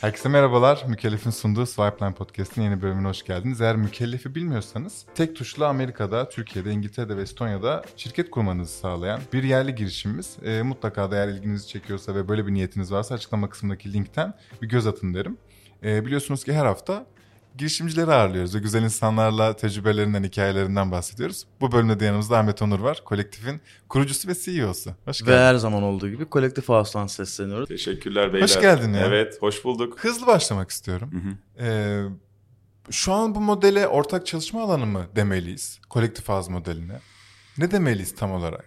Herkese merhabalar. Mükellef'in sunduğu Swipeline Podcast'in yeni bölümüne hoş geldiniz. Eğer Mükellef'i bilmiyorsanız tek tuşla Amerika'da, Türkiye'de, İngiltere'de ve Estonya'da şirket kurmanızı sağlayan bir yerli girişimimiz. E, mutlaka da eğer ilginizi çekiyorsa ve böyle bir niyetiniz varsa açıklama kısmındaki linkten bir göz atın derim. E, biliyorsunuz ki her hafta girişimcileri ağırlıyoruz ve güzel insanlarla tecrübelerinden, hikayelerinden bahsediyoruz. Bu bölümde de yanımızda Ahmet Onur var. Kolektifin kurucusu ve CEO'su. Hoş geldin. Ve her zaman olduğu gibi kolektif house'tan sesleniyoruz. Teşekkürler beyler. Hoş geldin ya. Evet, hoş bulduk. Hızlı başlamak istiyorum. Hı hı. Ee, şu an bu modele ortak çalışma alanı mı demeliyiz? Kolektif ağız modeline. Ne demeliyiz tam olarak?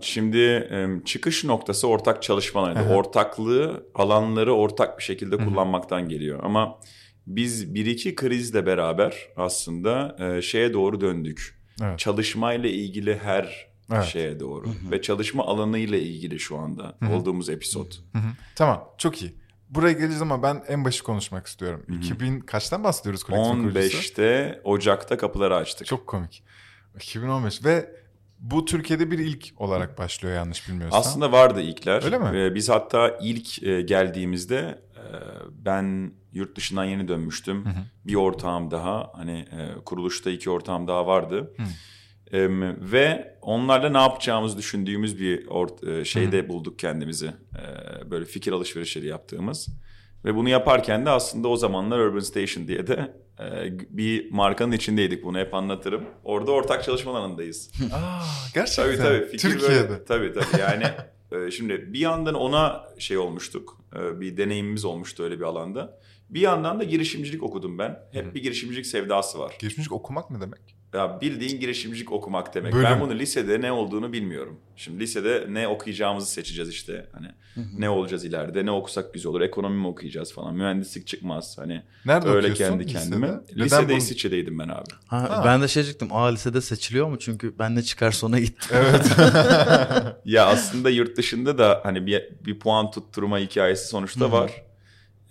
Şimdi çıkış noktası ortak çalışmalar. Ortaklığı, alanları ortak bir şekilde kullanmaktan geliyor. Ama biz bir iki krizle beraber aslında e, şeye doğru döndük. Evet. Çalışmayla ilgili her Evet. şeye doğru. Ve çalışma alanıyla ilgili şu anda olduğumuz episod. Tamam çok iyi. Buraya geleceğiz ama ben en başı konuşmak istiyorum. 2000 kaçtan bahsediyoruz kurucusu? 15'te Ocak'ta kapıları açtık. Çok komik. 2015 ve bu Türkiye'de bir ilk olarak başlıyor yanlış bilmiyorsam. Aslında vardı ilkler. Öyle mi? Ee, biz hatta ilk e, geldiğimizde e, ben yurt dışından yeni dönmüştüm. Bir ortağım daha hani e, kuruluşta iki ortağım daha vardı. Em, ve onlarla ne yapacağımızı düşündüğümüz bir ort- e, şeyde bulduk kendimizi. E, böyle fikir alışverişleri yaptığımız. Ve bunu yaparken de aslında o zamanlar Urban Station diye de e, bir markanın içindeydik. Bunu hep anlatırım. Orada ortak çalışma alanındayız. Aa, gerçekten. Tabii tabii. Fikir Türkiye'de. Böyle, tabii tabii. Yani e, şimdi bir yandan ona şey olmuştuk. e, Bir deneyimimiz olmuştu öyle bir alanda. Bir yandan da girişimcilik okudum ben. Hep bir girişimcilik sevdası var. Girişimcilik okumak ne demek? Ya bildiğin girişimcilik okumak demek. Bölüm. Ben bunu lisede ne olduğunu bilmiyorum. Şimdi lisede ne okuyacağımızı seçeceğiz işte. Hani ne olacağız ileride? Ne okusak güzel olur? Ekonomi mi okuyacağız falan? Mühendislik çıkmaz. Hani Nerede öyle kendi kendime. Lisede? Lisede, bunu- İsviçre'deydim ben abi. Ha, Ha. Ben de şey diyecektim. Aa lisede seçiliyor mu? Çünkü ben de çıkar sona gittim. Evet. Ya aslında yurt dışında da hani bir, bir puan tutturma hikayesi sonuçta var.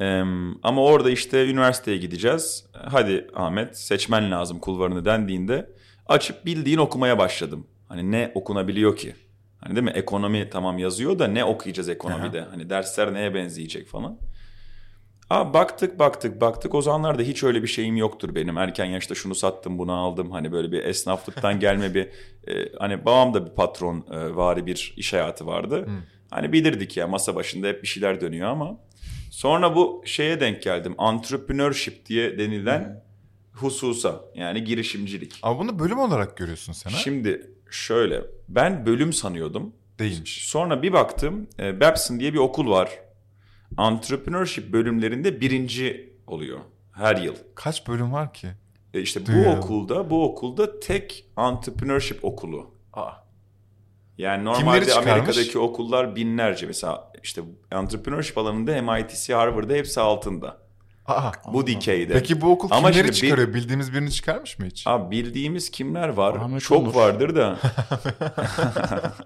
Ee, ama orada işte üniversiteye gideceğiz. Hadi Ahmet seçmen lazım kulvarını dendiğinde açıp bildiğin okumaya başladım. Hani ne okunabiliyor ki? Hani değil mi? Ekonomi tamam yazıyor da ne okuyacağız ekonomide? Hani dersler neye benzeyecek falan. Aa, baktık baktık baktık o zamanlarda hiç öyle bir şeyim yoktur benim. Erken yaşta şunu sattım bunu aldım. Hani böyle bir esnaflıktan gelme bir e, hani babam da bir patron e, vari bir iş hayatı vardı. Hani bilirdik ya masa başında hep bir şeyler dönüyor ama sonra bu şeye denk geldim. Entrepreneurship diye denilen hususa yani girişimcilik. Ama bunu bölüm olarak görüyorsun sen ha? Şimdi şöyle ben bölüm sanıyordum. Değilmiş. Sonra bir baktım e, Babson diye bir okul var. Entrepreneurship bölümlerinde birinci oluyor her yıl. Kaç bölüm var ki? E işte bu okulda bu okulda tek entrepreneurship okulu. Aa. Yani normalde? Amerika'daki okullar binlerce mesela işte entrepreneurship alanında MIT'si Harvard'da hepsi altında. Aa. Bu dikeyde. Peki bu okul Ama kimleri şimdi bir- çıkarıyor? Bildiğimiz birini çıkarmış mı hiç? Abi bildiğimiz kimler var? Ahmet çok Onur. vardır da.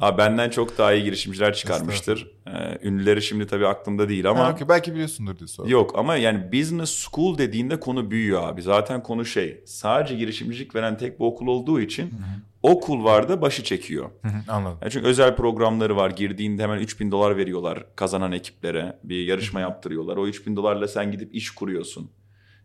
Abi benden çok daha iyi girişimciler çıkarmıştır. Ee, ünlüleri şimdi tabii aklımda değil ama. Ha. Belki biliyorsundur diye sordum. Yok ama yani business school dediğinde konu büyüyor abi. Zaten konu şey sadece girişimcilik veren tek bir okul olduğu için o kulvarda başı çekiyor. Hı hı, Anladım. Yani çünkü özel programları var. Girdiğinde hemen 3000 dolar veriyorlar kazanan ekiplere. Bir yarışma yaptırıyorlar. O 3000 dolarla sen gidip iş kuruyorsun.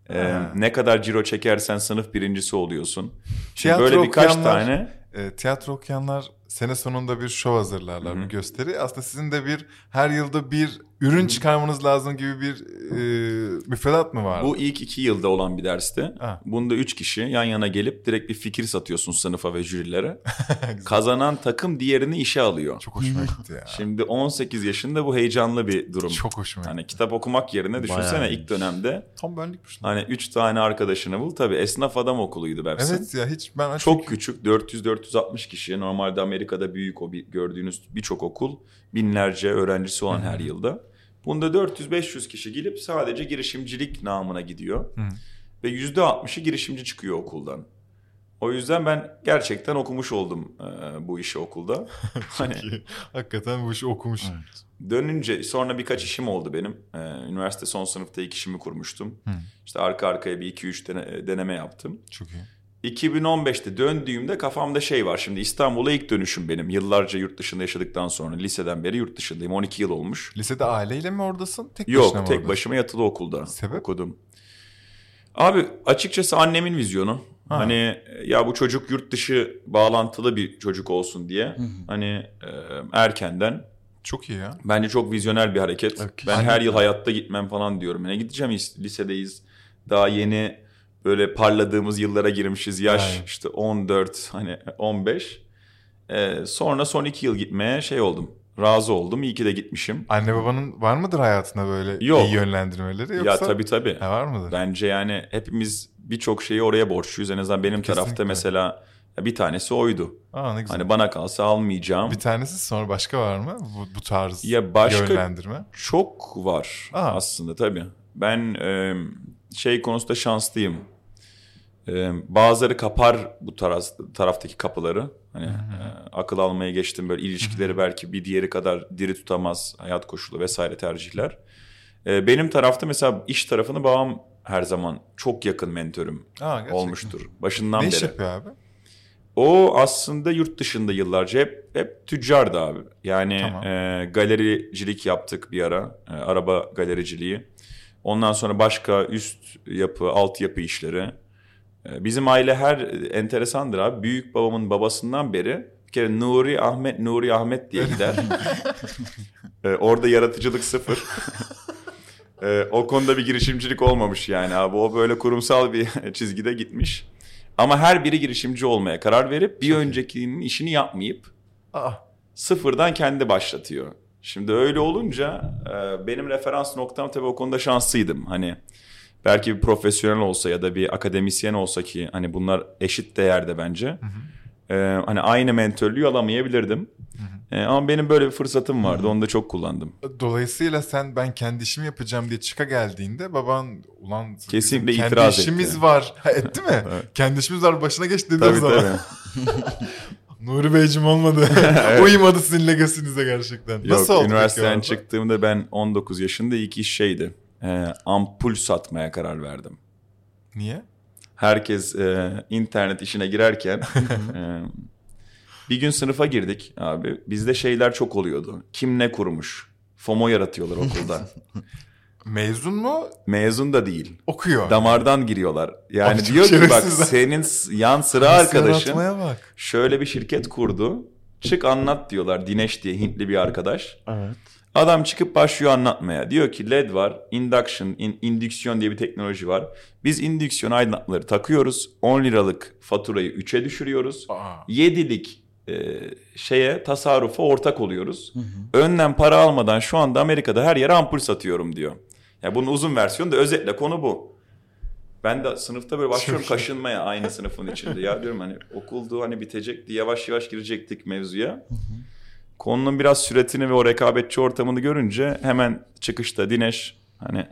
Ee, ne kadar ciro çekersen sınıf birincisi oluyorsun. Şimdi Tiyatro böyle birkaç okuyanlar- tane E, tiyatro okuyanlar sene sonunda bir şov hazırlarlar, bir gösteri. Aslında sizin de bir her yılda bir ürün çıkarmanız lazım gibi bir e, müfredat mı var? Bu ilk iki yılda olan bir derste. Ha. Bunda üç kişi yan yana gelip direkt bir fikir satıyorsun sınıfa ve jürilere. Kazanan takım diğerini işe alıyor. Çok hoşuma gitti ya. Şimdi 18 yaşında bu heyecanlı bir durum. Çok hoşuma gitti. Hani kitap okumak yerine düşünsene Bayağı ilk dönemde Tam benlikmiş. hani 3 tane arkadaşını bul. Tabii esnaf adam okuluydu Babson. Evet ya hiç ben Çok küçük 400-460 kişi. Normalde Amerika'da büyük o bir- gördüğünüz birçok okul binlerce öğrencisi olan her yılda. Bunda 400-500 kişi gelip sadece girişimcilik namına gidiyor. Ve %60'ı girişimci çıkıyor okuldan. O yüzden ben gerçekten okumuş oldum e, bu işi okulda. hani Hakikaten bu işi okumuş. dönünce sonra birkaç işim oldu benim. E, üniversite son sınıfta ilk işimi kurmuştum. İşte arka arkaya bir 2-3 dene- deneme yaptım. Çok iyi. 2015'te döndüğümde kafamda şey var. Şimdi İstanbul'a ilk dönüşüm benim. Yıllarca yurt dışında yaşadıktan sonra liseden beri yurt dışındayım. 12 yıl olmuş. Lisede aileyle mi oradasın? Tek başına mı Yok tek oradasın? başıma yatılı okulda Sebep? okudum. Abi açıkçası annemin vizyonu. Ha. Hani ya bu çocuk yurt dışı bağlantılı bir çocuk olsun diye. Hani e, erkenden Çok iyi ya. Bence çok vizyoner bir hareket. Evet, ben her yıl hayatta gitmem falan diyorum. Ne gideceğim is- lisedeyiz. Daha yeni böyle parladığımız yıllara girmişiz. Yaş Aynen. işte 14 hani 15. Ee, sonra son iki yıl gitmeye şey oldum. Razı oldum. İyi ki de gitmişim. Anne babanın var mıdır hayatında böyle Yok. iyi yönlendirmeleri yoksa? Ya tabii tabii. Ha, var mıdır? Bence yani hepimiz birçok şeyi oraya borçluyuz. En azından benim tarafta Kesinlikle. mesela ya bir tanesi oydu. Aa ne güzel. Hani bana kalsa almayacağım. Bir tanesi sonra başka var mı? Bu, bu tarz Ya başka- yönlendirme. Çok var Aa. aslında tabii. Ben e, şey konusunda şanslıyım. E, bazıları kapar bu taraf, taraftaki kapıları. Hani e, akıl almaya geçtim böyle ilişkileri belki bir diğeri kadar diri tutamaz hayat koşulu vesaire tercihler. E, benim tarafta mesela iş tarafını babam her zaman çok yakın mentörüm Aa, gerçekten. olmuştur. Başından Ne beri. iş yapıyor abi? O aslında yurt dışında yıllarca hep hep tüccardı abi. Yani Tamam. e, galericilik yaptık bir ara. E, araba galericiliği. Ondan sonra başka üst yapı, altyapı işleri. E, bizim aile her enteresandır abi. Büyük babamın babasından beri bir kere Nuri Ahmet, Nuri Ahmet diye gider. E, orada yaratıcılık sıfır. E, o konuda bir girişimcilik olmamış yani abi. O böyle kurumsal bir çizgide gitmiş. Ama her biri girişimci olmaya karar verip bir öncekinin işini yapmayıp Aa, sıfırdan kendi başlatıyor. Şimdi öyle olunca e, benim referans noktam tabii o konuda şanslıydım. Hani belki bir profesyonel olsa ya da bir akademisyen olsa ki hani bunlar eşit değerde bence. E, hani aynı mentörlüğü alamayabilirdim. E, ama benim böyle bir fırsatım vardı. Onu da çok kullandım. dolayısıyla sen ben kendi işimi yapacağım diye çıka geldiğinde baban ulan Kesinlikle kendi itiraz işimiz etti. var. Ha, etti mi? Evet. Kendi işimiz var başına geç dedi o Tabii zaman. tabii. Nuri Beyciğim olmadı. Uyumadı sizin legasinize gerçekten. Yok, Nasıl oldu üniversiteden çıktığımda ben 19 yaşında ilk iş şeydi. E, ampul satmaya karar verdim. Niye? Herkes e, internet işine girerken e, bir gün sınıfa girdik abi. Bizde şeyler çok oluyordu. Kim ne kurmuş? FOMO yaratıyorlar okulda. Mezun mu? Mezun da değil. Okuyor. Damardan giriyorlar. Yani Abi diyor ki bak senin yan sıra arkadaşın bak. şöyle bir şirket kurdu. Çık anlat diyorlar. Dineş diye Hintli bir arkadaş. Evet. Adam çıkıp başlıyor anlatmaya. Diyor ki LED var, induction, in, indüksiyon diye bir teknoloji var. Biz indüksiyon aydınlatmaları takıyoruz. 10 liralık faturayı 3'e düşürüyoruz. Aa, 7'lik e, şeye tasarrufa ortak oluyoruz. Önden para almadan şu anda Amerika'da her yere ampul satıyorum diyor. Ya bunun uzun versiyonu da özetle konu bu. Ben de sınıfta böyle başlıyorum kaşınmaya aynı sınıfın içinde. Ya diyorum hani okuldu hani bitecekti yavaş yavaş girecektik mevzuya. Konunun biraz süretini ve o rekabetçi ortamını görünce hemen çıkışta Dineş hani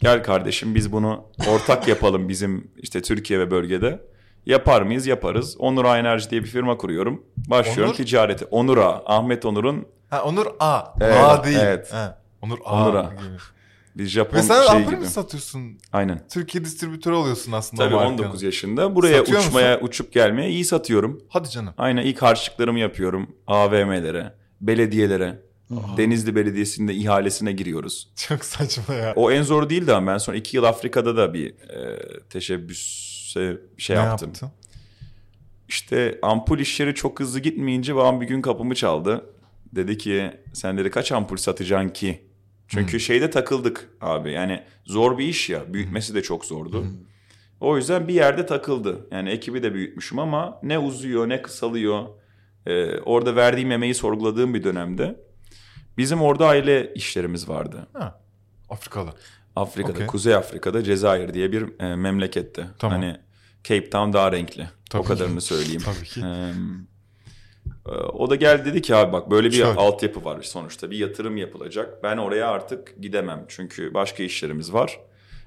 gel kardeşim biz bunu ortak yapalım bizim işte Türkiye ve bölgede. Yapar mıyız? Yaparız. Onur A Enerji diye bir firma kuruyorum. Başlıyorum Onur? ticareti. Onur A. Ahmet Onur'un Ha, Onur A. Evet, A değil. evet. Ha, Onur A. Onur A. bir Japon Ve sen şey gibi. mü satıyorsun? Aynen. Türkiye distribütörü oluyorsun aslında. Tabii o markanın. 19 yaşında. Buraya Satıyor uçmaya, uçup gelmeye iyi satıyorum. Hadi canım. Aynen ilk harçlıklarımı yapıyorum. AVM'lere, belediyelere. Denizli Belediyesi'nde ihalesine giriyoruz. Çok saçma ya. O en zor değildi ama ben sonra iki yıl Afrika'da da bir e, teşebbüse şey ne yaptım. yaptın? İşte ampul işleri çok hızlı gitmeyince babam bir gün kapımı çaldı. Dedi ki sen dedi kaç ampul satacaksın ki? Çünkü şeyde takıldık abi yani zor bir iş ya büyütmesi de çok zordu. O yüzden bir yerde takıldı. Yani ekibi de büyütmüşüm ama ne uzuyor ne kısalıyor. Ee, orada verdiğim emeği sorguladığım bir dönemde. Bizim orada aile işlerimiz vardı. Ha. Afrikalı. Afrika'da, Okey. Kuzey Afrika'da Cezayir diye bir e, memlekette. Tamam. Hani Cape Town daha renkli. Tabii o ki. kadarını söyleyeyim. Tabii ki. Ee, o da geldi dedi ki abi bak böyle bir Şöyle. altyapı var sonuçta bir yatırım yapılacak. Ben oraya artık gidemem çünkü başka işlerimiz var.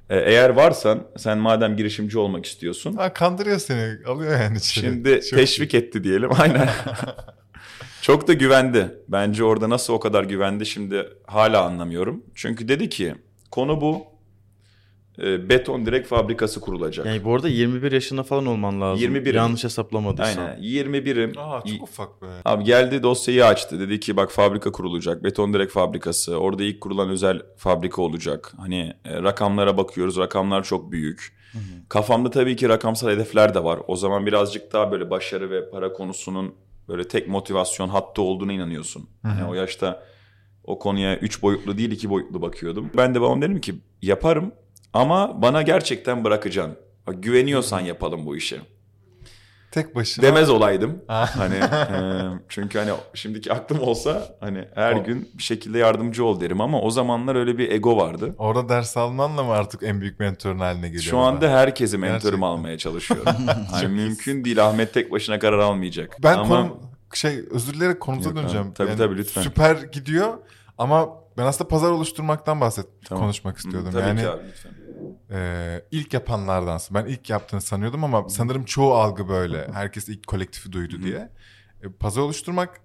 Ee, eğer varsan sen madem girişimci olmak istiyorsun. Ha, kandırıyor seni. Alıyor yani içeri. Şimdi Çok teşvik etti diyelim. Aynen. Çok da güvendi. Bence orada nasıl o kadar güvendi şimdi hala anlamıyorum. Çünkü dedi ki konu bu. E, beton direkt fabrikası kurulacak. Yani bu arada 21 yaşında falan olman lazım. 21'im. Yanlış hesaplamadıysam. Aynen 21'im. Aa çok ufak be. Abi geldi dosyayı açtı. Dedi ki bak fabrika kurulacak. Beton direkt fabrikası. Orada ilk kurulan özel fabrika olacak. Hani e, rakamlara bakıyoruz. Rakamlar çok büyük. Kafamda tabii ki rakamsal hedefler de var. O zaman birazcık daha böyle başarı ve para konusunun böyle tek motivasyon hattı olduğuna inanıyorsun. Yani o yaşta o konuya üç boyutlu değil iki boyutlu bakıyordum. Ben de babam dedim ki yaparım ama bana gerçekten bırakacaksın. Bak, güveniyorsan yapalım bu işi. Tek başına. Demez olaydım. Ha. Hani e, çünkü hani şimdiki aklım olsa hani her O- gün bir şekilde yardımcı ol derim ama o zamanlar öyle bir ego vardı. Orada ders almanla mı artık en büyük mentorun haline geliyor? Şu anda herkesi mentorum Gerçekten. almaya çalışıyorum. hani mümkün değil Ahmet tek başına karar almayacak. Ben ama konu, şey özür dileyerek konumuza Yok abi. döneceğim. Tabii, tabii, lütfen. Süper gidiyor ama ben aslında pazar oluşturmaktan bahset Tamam. konuşmak istiyordum. Tabii yani ki abi lütfen. E, ilk yapanlardansın. Ben ilk yaptığını sanıyordum ama sanırım çoğu algı böyle. Herkes ilk kolektifi duydu diye. E, pazar oluşturmak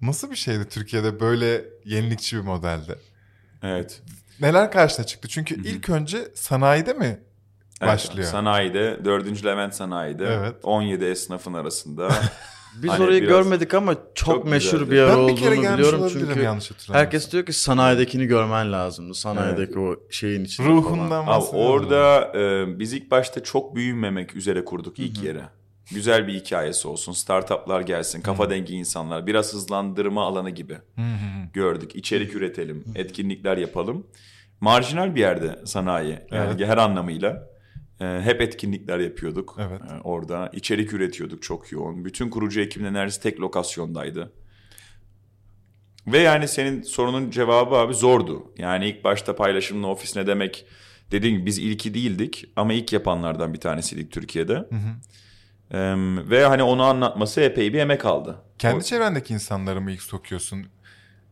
nasıl bir şeydi Türkiye'de böyle yenilikçi bir modelde? Evet. Neler karşına çıktı? Çünkü ilk önce sanayide mi Evet, başlıyor? Sanayide, 4. Levent Sanayi'de Evet. 17 esnafın arasında. Biz Hani orayı biraz- görmedik ama çok, Çok meşhur güzeldi. bir yer ben bir kere olduğunu biliyorum çünkü yanlış herkes diyor ki sanayidekini görmen lazımdı. Sanayideki o şeyin içinde falan. ruhundan Abi bahsediyorum. orada e, biz ilk başta çok büyümemek üzere kurduk ilk yere. Güzel bir hikayesi olsun, startuplar gelsin, kafa dengi insanlar, biraz hızlandırma alanı gibi Hı hı hı. gördük. İçerik üretelim, etkinlikler yapalım. Marjinal bir yerde sanayi yani Evet. her anlamıyla. E, hep etkinlikler yapıyorduk Evet. e, orada. içerik üretiyorduk çok yoğun. Bütün kurucu ekibin enerjisi tek lokasyondaydı. Ve yani senin sorunun cevabı abi zordu. Yani ilk başta paylaşımlı ofis ne demek dediğim gibi biz ilki değildik ama ilk yapanlardan bir tanesiydik Türkiye'de. Ee, ve hani onu anlatması epey bir emek aldı. Kendi O- çevrendeki insanları mı ilk sokuyorsun?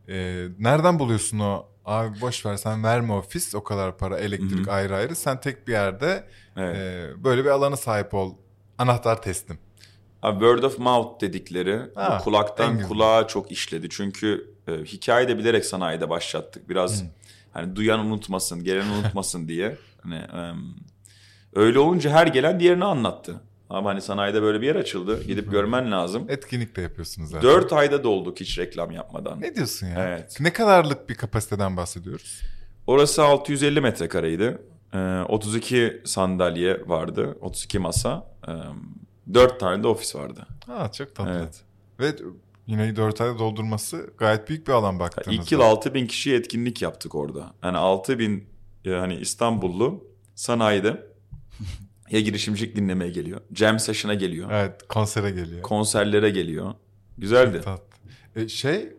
Ee, nereden buluyorsun o? Abi boş ver sen verme ofis o kadar para elektrik ayrı ayrı. Sen tek bir yerde Evet. e, böyle bir alana sahip ol. Anahtar teslim. Abi word of mouth dedikleri Ha, kulaktan kulağa çok işledi. Çünkü e, hikaye de bilerek sanayide başlattık. Biraz hani duyan unutmasın, gelen unutmasın diye. Hani em, öyle olunca her gelen diğerini anlattı. Ama hani sanayide böyle bir yer açıldı. Gidip görmen lazım. Etkinlik de yapıyorsunuz zaten. 4 ayda dolduk hiç reklam yapmadan. Ne diyorsun ya? Evet. Ne kadarlık bir kapasiteden bahsediyoruz? Orası 650 metrekareydi. Ee, 32 sandalye vardı. 32 masa. Ee, 4 tane de ofis vardı. Ha çok tatlı. Evet. Ve yine 4 ayda doldurması gayet büyük bir alan baktığınızda. İlk yıl 6000 kişiye etkinlik yaptık orada. Yani 6000 yani İstanbullu sanayide ya girişimcilik dinlemeye geliyor. Jam session'a geliyor. Evet konsere geliyor. Konserlere geliyor. Güzeldi. Tatlı. E, şey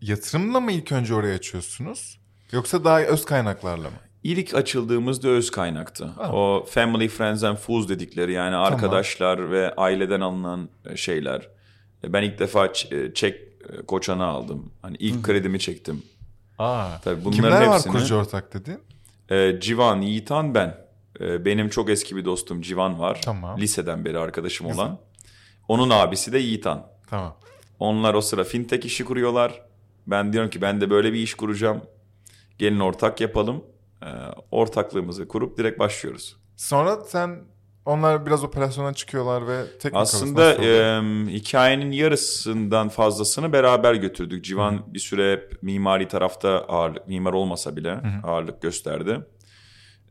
yatırımla mı ilk önce oraya açıyorsunuz? Yoksa daha öz kaynaklarla mı? İlk açıldığımızda öz kaynaktı. Ha. O family, friends and fools dedikleri yani arkadaşlar ve aileden alınan e, şeyler. E, Ben ilk defa e, çek koçanı aldım. Hani ilk kredimi çektim. Aa. Tabii bunların Kimler var hepsini- kurucu ortak dedin? E, Civan, Yiğitan ben. E, benim çok eski bir dostum Civan var. Tamam. Liseden beri arkadaşım Güzel. olan. Onun abisi de Yiğitan. Tamam. Onlar o sıra fintech işi kuruyorlar. Ben diyorum ki ben de böyle bir iş kuracağım. Gelin ortak yapalım. E, ortaklığımızı kurup direkt başlıyoruz. Sonra sen onlar biraz operasyona çıkıyorlar ve teknik Aslında e, hikayenin yarısından fazlasını beraber götürdük. Civan bir süre hep mimari tarafta ağırlık, mimar olmasa bile ağırlık gösterdi.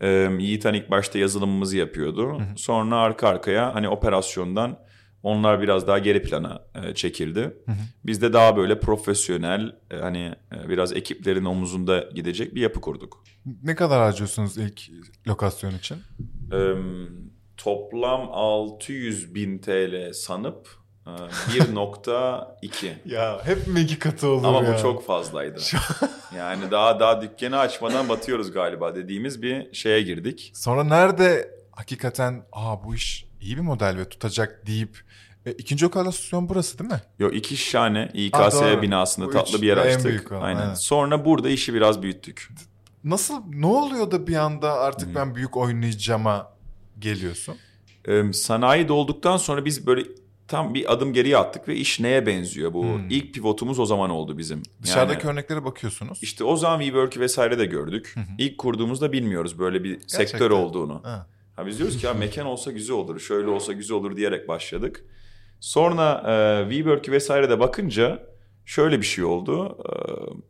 E, Yiğitan ilk başta yazılımımızı yapıyordu. Sonra arka arkaya hani operasyondan onlar biraz daha geri plana e, çekildi. Biz de daha böyle profesyonel e, hani e, biraz ekiplerin omuzunda gidecek bir yapı kurduk. ne kadar harcıyorsunuz ilk lokasyon için? Ee, toplam 600 bin TL sanıp e, 1.2. Ya hep mi iki katı olur Ama ya? bu çok fazlaydı. yani daha daha dükkanı açmadan batıyoruz galiba dediğimiz bir şeye girdik. Sonra nerede hakikaten aa bu iş iyi bir model ve tutacak deyip e, ikinci lokasyon burası değil mi? Yo iki şahane Aa, İKS doğru. binasında Bu tatlı üç bir yer açtık. olan, aynen. aynen. Sonra burada işi biraz büyüttük. Nasıl ne oluyor da bir anda artık ben büyük oynayacağıma geliyorsun? Ee, sanayi dolduktan sonra biz böyle tam bir adım geriye attık ve iş neye benziyor? Bu Hmm. ilk pivotumuz o zaman oldu bizim. Dışarıdaki Yani örneklere bakıyorsunuz. işte o zaman WeWork'ü vesaire de gördük. İlk kurduğumuzda bilmiyoruz böyle bir sektör olduğunu. Ha. Ha biz diyoruz ki ya mekan olsa güzel olur, şöyle olsa güzel olur diyerek başladık. Sonra e, WeWork'ü vesaire de bakınca şöyle bir şey oldu.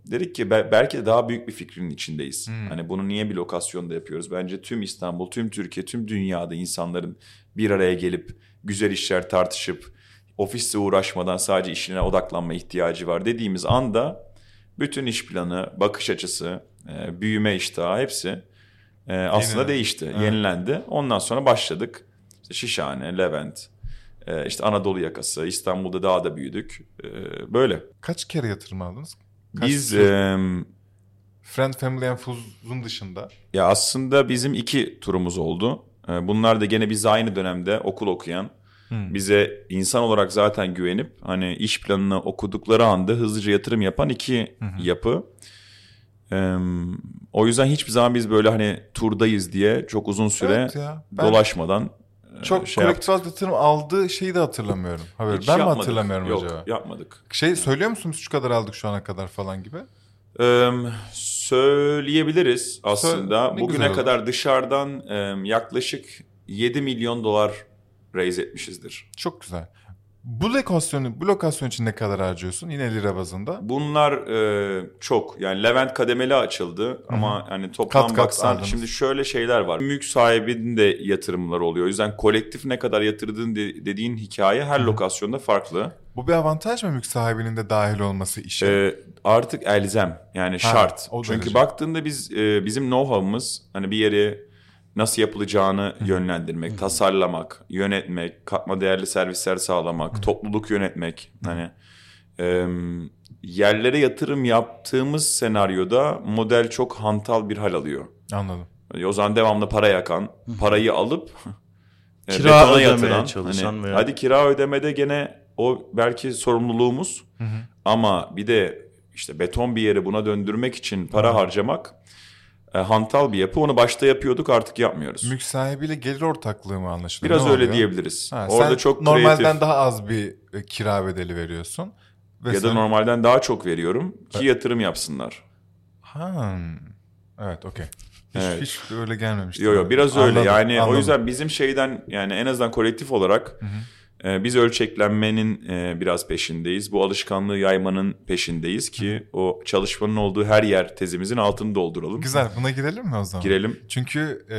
E, dedik ki be- belki de daha büyük bir fikrin içindeyiz. Hmm. Hani bunu niye bir lokasyonda yapıyoruz? Bence tüm İstanbul, tüm Türkiye, tüm dünyada insanların bir araya gelip güzel işler tartışıp ofiste uğraşmadan sadece işine odaklanma ihtiyacı var dediğimiz anda bütün iş planı, bakış açısı, e, büyüme iştahı hepsi e, aslında Yenilendi. değişti, Evet. yenilendi. Ondan sonra başladık. İşte Şişhane, Levent, e, işte Anadolu yakası, İstanbul'da daha da büyüdük. E, böyle. Kaç kere yatırım aldınız? Kaç Biz e, Friend, Family and Friends'un dışında. ya aslında bizim iki turumuz oldu. E, bunlar da gene biz aynı dönemde okul okuyan, Hmm. bize insan olarak zaten güvenip hani iş planını okudukları anda hızlıca yatırım yapan iki yapı. Ee, o yüzden hiçbir zaman biz böyle hani turdayız diye çok uzun süre Evet ya, ben dolaşmadan Çok şey kolektif yatırım aldığı şeyi de hatırlamıyorum. Haberi. Hiç Ben mi yapmadık. hatırlamıyorum Yok, acaba? yapmadık. Şey söylüyor musunuz şu kadar aldık şu ana kadar falan gibi? Ee, söyleyebiliriz aslında. Ne Bugüne güzel olur. kadar dışarıdan e, yaklaşık 7 milyon dolar raise etmişizdir. Çok güzel. Bu lokasyonu, bu lokasyon için ne kadar harcıyorsun? Yine lira bazında. Bunlar e, çok yani Levent kademeli açıldı ama hani toplam Kat kat baksan aldınız. şimdi şöyle şeyler var. Mülk sahibinin de yatırımları oluyor. O yüzden kolektif ne kadar yatırdığın de- dediğin hikaye her lokasyonda farklı. Bu bir avantaj mı mülk sahibinin de dahil olması işe? E, artık elzem yani şart. o Çünkü derece. baktığında biz e, bizim know-how'ımız hani bir yeri nasıl yapılacağını yönlendirmek, tasarlamak, yönetmek, katma değerli servisler sağlamak, topluluk yönetmek. Hani e, yerlere yatırım yaptığımız senaryoda model çok hantal bir hal alıyor. Anladım. Yani o zaman devamlı para yakan, parayı alıp e, Kira betona ödemeye yatıran, çalışan hani, veya- hadi kira ödemede gene o belki sorumluluğumuz. Ama bir de işte beton bir yeri buna döndürmek için para harcamak e, hantal bir yapı. Onu başta yapıyorduk artık yapmıyoruz. Mülk sahibiyle gelir ortaklığı mı anlaşılıyor? Biraz Ne öyle oluyor? diyebiliriz. Ha, Orada sen çok normalden kreatif daha az bir e, kira bedeli veriyorsun. Ve ya da sen- normalden daha çok veriyorum ki yatırım yapsınlar. Ha. Evet, okey. Hiç, Evet. hiç öyle gelmemişti. Yo yo biraz öyle Anladım, yani anladım. o yüzden bizim şeyden yani en azından kolektif olarak e, biz ölçeklenmenin e, biraz peşindeyiz. Bu alışkanlığı yaymanın peşindeyiz ki o çalışmanın olduğu her yer tezimizin altını dolduralım. Güzel, buna girelim mi o zaman? Girelim. Çünkü e,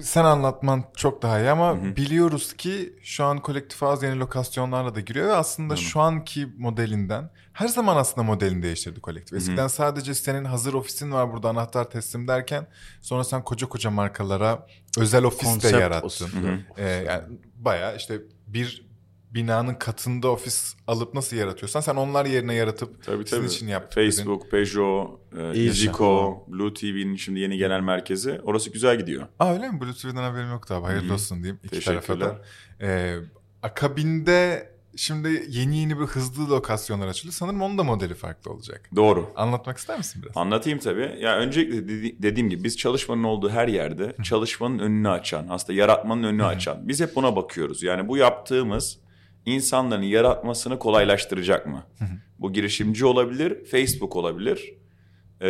sen anlatman çok daha iyi ama biliyoruz ki şu an kolektif ağız yeni lokasyonlarla da giriyor ve aslında şu anki modelinden her zaman aslında modelini değiştirdi kolektif. Eskiden sadece senin hazır ofisin var burada anahtar teslim derken sonra sen koca koca markalara özel ofis de Konsept yarattın. olsun. E, yani bayağı işte bir binanın katında ofis alıp nasıl yaratıyorsan sen onlar yerine yaratıp Tabii sizin tabii. için yaptık dedin. Facebook, Peugeot, e, İyi Zico, Blue TV'nin şimdi yeni genel merkezi. Orası güzel gidiyor. Aa öyle mi? Bluetooth'dan haberim yoktu abi. Hayırlı olsun diyeyim iki tarafa da. Ee, akabinde şimdi yeni yeni bir hızlı lokasyonlar açılıyor. Sanırım onun da modeli farklı olacak. Doğru. Anlatmak ister misin biraz? Anlatayım tabii. Ya öncelikle dedi- dediğim gibi biz çalışmanın olduğu her yerde çalışmanın önünü açan, aslında yaratmanın önünü açan. Biz hep buna bakıyoruz. Yani bu yaptığımız insanların yaratmasını kolaylaştıracak mı? Bu girişimci olabilir, Facebook olabilir, e,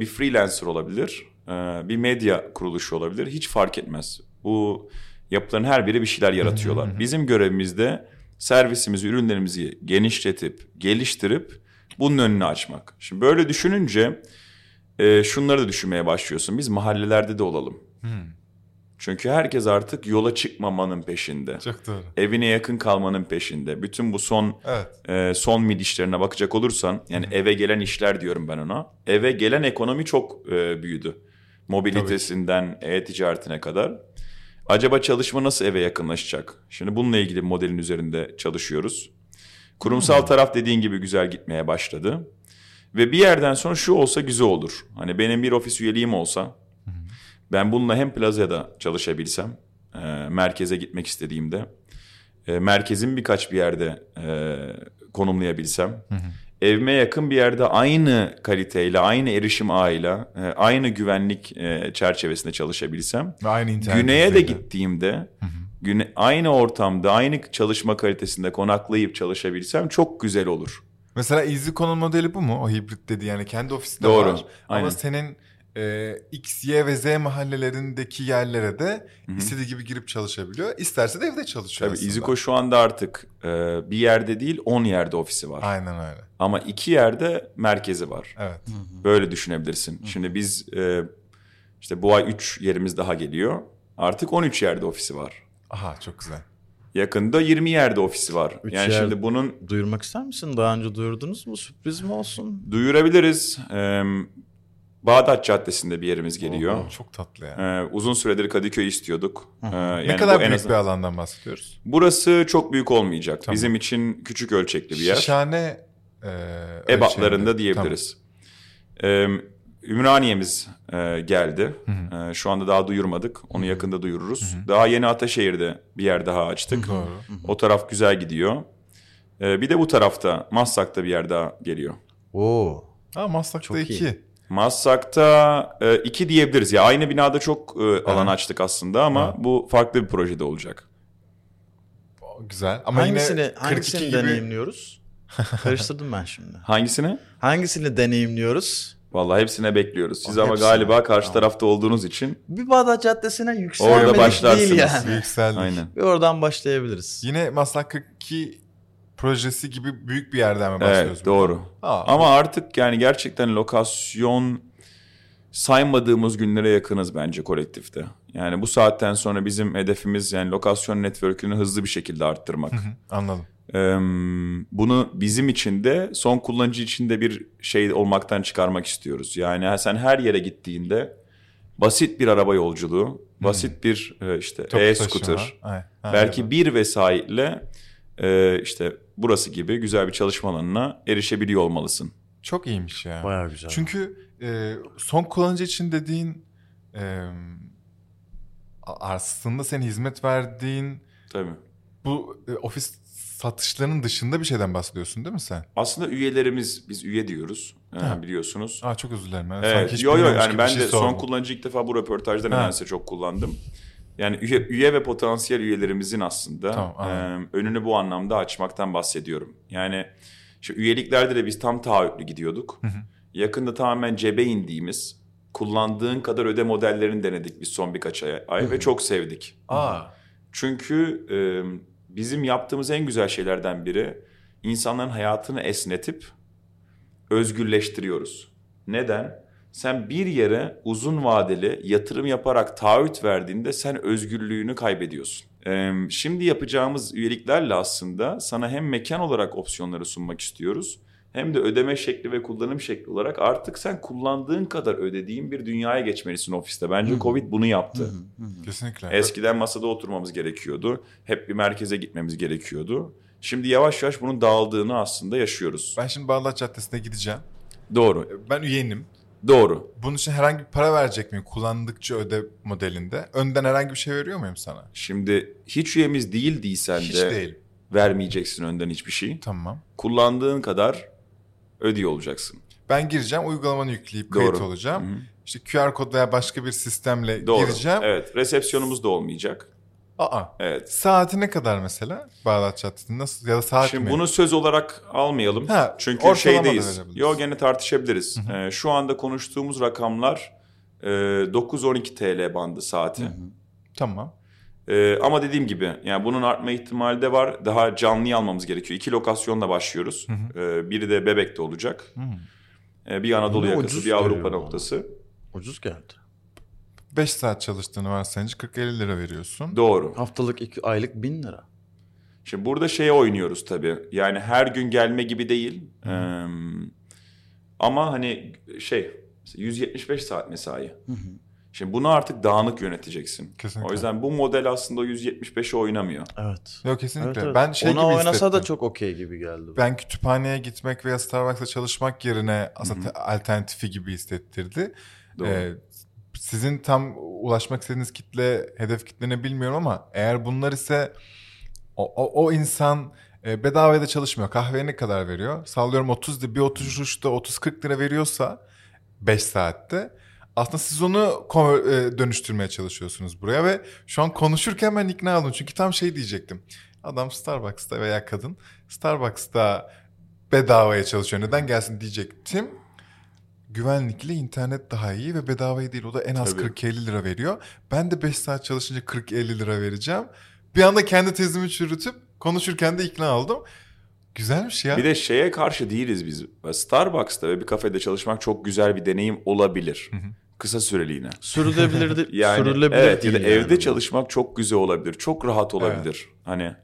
bir freelancer olabilir, e, bir medya kuruluşu olabilir. Hiç fark etmez. Bu yapıların her biri bir şeyler yaratıyorlar. Bizim görevimiz de servisimizi, ürünlerimizi genişletip, geliştirip bunun önünü açmak. Şimdi böyle düşününce e, şunları da düşünmeye başlıyorsun. Biz mahallelerde de olalım. Çünkü herkes artık yola çıkmamanın peşinde. Çok doğru. Evine yakın kalmanın peşinde. Bütün bu son Evet. e, son mid işlerine bakacak olursan yani eve gelen işler diyorum ben ona. Eve gelen ekonomi çok e, büyüdü. Mobilitesinden e-ticaretine kadar. Acaba çalışma nasıl eve yakınlaşacak? Şimdi bununla ilgili bir modelin üzerinde çalışıyoruz. Kurumsal taraf dediğin gibi güzel gitmeye başladı. Ve bir yerden sonra şu olsa güzel olur. Hani benim bir ofis üyeliğim olsa ben bununla hem plazada çalışabilsem, e, merkeze gitmek istediğimde, e, merkezin birkaç bir yerde e, konumlayabilsem, evime yakın bir yerde aynı kaliteyle, aynı erişim ağıyla, e, aynı güvenlik e, çerçevesinde çalışabilsem, Ve aynı güneye de üzerinde. gittiğimde güne, aynı ortamda, aynı çalışma kalitesinde konaklayıp çalışabilsem çok güzel olur. Mesela Easy Con'un modeli bu mu? O hibrit dedi yani kendi ofisinde Doğru, var. aynen. Ama senin e, X, Y ve Z mahallelerindeki yerlere de Hı hı. istediği gibi girip çalışabiliyor. İsterse de evde çalışıyor Tabii aslında. İziko şu anda artık e, bir yerde değil 10 yerde ofisi var. Aynen öyle. Ama iki yerde merkezi var. Evet. Böyle düşünebilirsin. Şimdi biz e, işte bu ay 3 yerimiz daha geliyor. Artık 13 yerde ofisi var. Aha çok güzel. Yakında 20 yerde ofisi var. Üç yani yer- şimdi bunun Duyurmak ister misin? Daha önce duyurdunuz mu? Sürpriz mi olsun? duyurabiliriz. E, Bağdat Caddesi'nde bir yerimiz geliyor. Oo, çok tatlı ya. E, uzun süredir Kadıköy istiyorduk. E, ne yani kadar bu en büyük azından- bir alandan bahsediyoruz? Burası çok büyük olmayacak. Tamam. Bizim için küçük ölçekli bir yer. Şişhane e, ebatlarında diyebiliriz. Ee, Ümraniye'miz e, geldi. Hı Ee, şu anda daha duyurmadık. Onu yakında duyururuz. Daha yeni Ataşehir'de bir yer daha açtık. Tamam. Doğru. O taraf güzel gidiyor. Ee, bir de bu tarafta Maslak'ta bir yer daha geliyor. Oo. Ha Maslak'ta Çok iyi. İki. Maslak'ta e, iki diyebiliriz. Ya aynı binada çok e, alan açtık aslında ama Evet. bu farklı bir projede olacak. Güzel. Ama hangisini yine 42 hangisini gibi deneyimliyoruz? Karıştırdım ben şimdi. Hangisini? Hangisini deneyimliyoruz? Vallahi hepsine bekliyoruz. Siz O, ama hepsine. galiba karşı Tamam. tarafta olduğunuz için Bir Bağdat Caddesi'ne yükselmedik başlarsınız. değil yani. yükseldik. aynen. Bir oradan başlayabiliriz. Yine Maslak 42 projesi gibi büyük bir yerden mi bahsediyoruz? Evet doğru. Aa, Ama artık yani gerçekten lokasyon saymadığımız günlere yakınız bence kolektifte. Yani bu saatten sonra bizim hedefimiz yani lokasyon network'ünü hızlı bir şekilde arttırmak. anladım. Ee, bunu bizim için de son kullanıcı için de bir şey olmaktan çıkarmak istiyoruz. Yani ha, sen her yere gittiğinde basit bir araba yolculuğu, basit bir e, işte e-scooter, ha, belki evet. bir vesaitle e, işte burası gibi güzel bir çalışma alanına erişebiliyor olmalısın. Çok iyiymiş ya. Bayağı güzel. Çünkü e, son kullanıcı için dediğin e, aslında senin hizmet verdiğin Tabii. bu e, ofis satışlarının dışında bir şeyden bahsediyorsun değil mi sen? Aslında üyelerimiz, biz üye diyoruz e, Ha. biliyorsunuz. Aa çok özür dilerim. Ben Evet, sanki hiç yo yo yani ben şey de son kullanıcı ilk defa bu röportajda nedense çok kullandım. Yani üye, üye ve potansiyel üyelerimizin aslında Tamam, e, önünü bu anlamda açmaktan bahsediyorum. Yani şu üyeliklerde de biz tam taahhütlü gidiyorduk. Hı hı. Yakında tamamen cebe indiğimiz, kullandığın kadar öde modellerini denedik biz son birkaç ay, ay ve çok sevdik. Aa, Çünkü e, bizim yaptığımız en güzel şeylerden biri insanların hayatını esnetip özgürleştiriyoruz. Neden? Sen bir yere uzun vadeli yatırım yaparak taahhüt verdiğinde sen özgürlüğünü kaybediyorsun. Şimdi yapacağımız üyeliklerle aslında sana hem mekan olarak opsiyonları sunmak istiyoruz hem de ödeme şekli ve kullanım şekli olarak artık sen kullandığın kadar ödediğin bir dünyaya geçmelisin ofiste. Bence Covid bunu yaptı. kesinlikle. Eskiden masada oturmamız gerekiyordu. Hep bir merkeze gitmemiz gerekiyordu. Şimdi yavaş yavaş bunun dağıldığını aslında yaşıyoruz. Ben şimdi Bağdat Caddesi'ne gideceğim. Doğru. Ben üyenim. Doğru. Bunun için herhangi bir para verecek miyim kullandıkça öde modelinde? Önden herhangi bir şey veriyor muyum sana? Şimdi hiç üyemiz değildiysen Hiç de değil. vermeyeceksin önden hiçbir şey. Tamam. Kullandığın kadar ödüyor olacaksın. Ben gireceğim, uygulamanı yükleyip kayıt Doğru. olacağım. Hı hı. İşte QR kod veya başka bir sistemle Doğru. gireceğim. Evet. Resepsiyonumuz da olmayacak. Aa. Evet. Saati ne kadar mesela Bağdat Caddesi'nde? Nasıl ya da saat Şimdi mi? bunu söz olarak almayalım. Ha, Çünkü şeydeyiz. Yo gene tartışabiliriz. Ee, şu anda konuştuğumuz rakamlar e, 9-12 TL bandı saati. Tamam. Ee, ama dediğim gibi yani bunun artma ihtimali de var. Daha canlıyı almamız gerekiyor. İki lokasyonla başlıyoruz. Ee, biri de Bebek'te olacak. Hı. Ee, bir Anadolu Ama yakası, bir Avrupa bana. noktası. Ucuz geldi. 5 saat çalıştığını varsayınca 40-50 lira veriyorsun. Doğru. Haftalık iki aylık bin lira. Şimdi burada şeye oynuyoruz tabii. Yani her gün gelme gibi değil. Ee, ama hani şey 175 saat mesai. Şimdi bunu artık dağınık yöneteceksin. Kesinlikle. O yüzden bu model aslında o 175'e oynamıyor. Evet. Yok kesinlikle. Evet, evet. Ben şey Ona gibi oynasa hissettim. da çok okey gibi geldi. Ben kütüphaneye gitmek veya Starbucks'a çalışmak yerine aslında te- alternatifi gibi hissettirdi. Doğru. Ee, sizin tam ulaşmak istediğiniz kitle, hedef kitlene bilmiyorum ama eğer bunlar ise o, o, o insan e, bedavaya da çalışmıyor. Kahveye ne kadar veriyor? Sallıyorum 30 lira, bir oturuşta 30-40 lira veriyorsa 5 saatte Aslında siz onu e, dönüştürmeye çalışıyorsunuz buraya ve şu an konuşurken ben ikna oldum. Çünkü tam şey diyecektim. Adam Starbucks'ta veya kadın Starbucks'ta bedavaya çalışıyor. Neden gelsin diyecektim. Güvenlikli internet daha iyi ve bedavaya değil. O da en az Tabii. 40-50 lira veriyor. Ben de 5 saat çalışınca 40-50 lira vereceğim. Bir anda kendi tezimi çürütüp konuşurken de ikna oldum. Güzelmiş ya. Bir de şeye karşı değiliz biz. Starbucks'ta ve bir kafede çalışmak çok güzel bir deneyim olabilir. Kısa süreliğine. Sürülebilir de Yani sürülebilir evet ya değil da yani evde çalışmak çok güzel olabilir. Çok rahat olabilir. Hani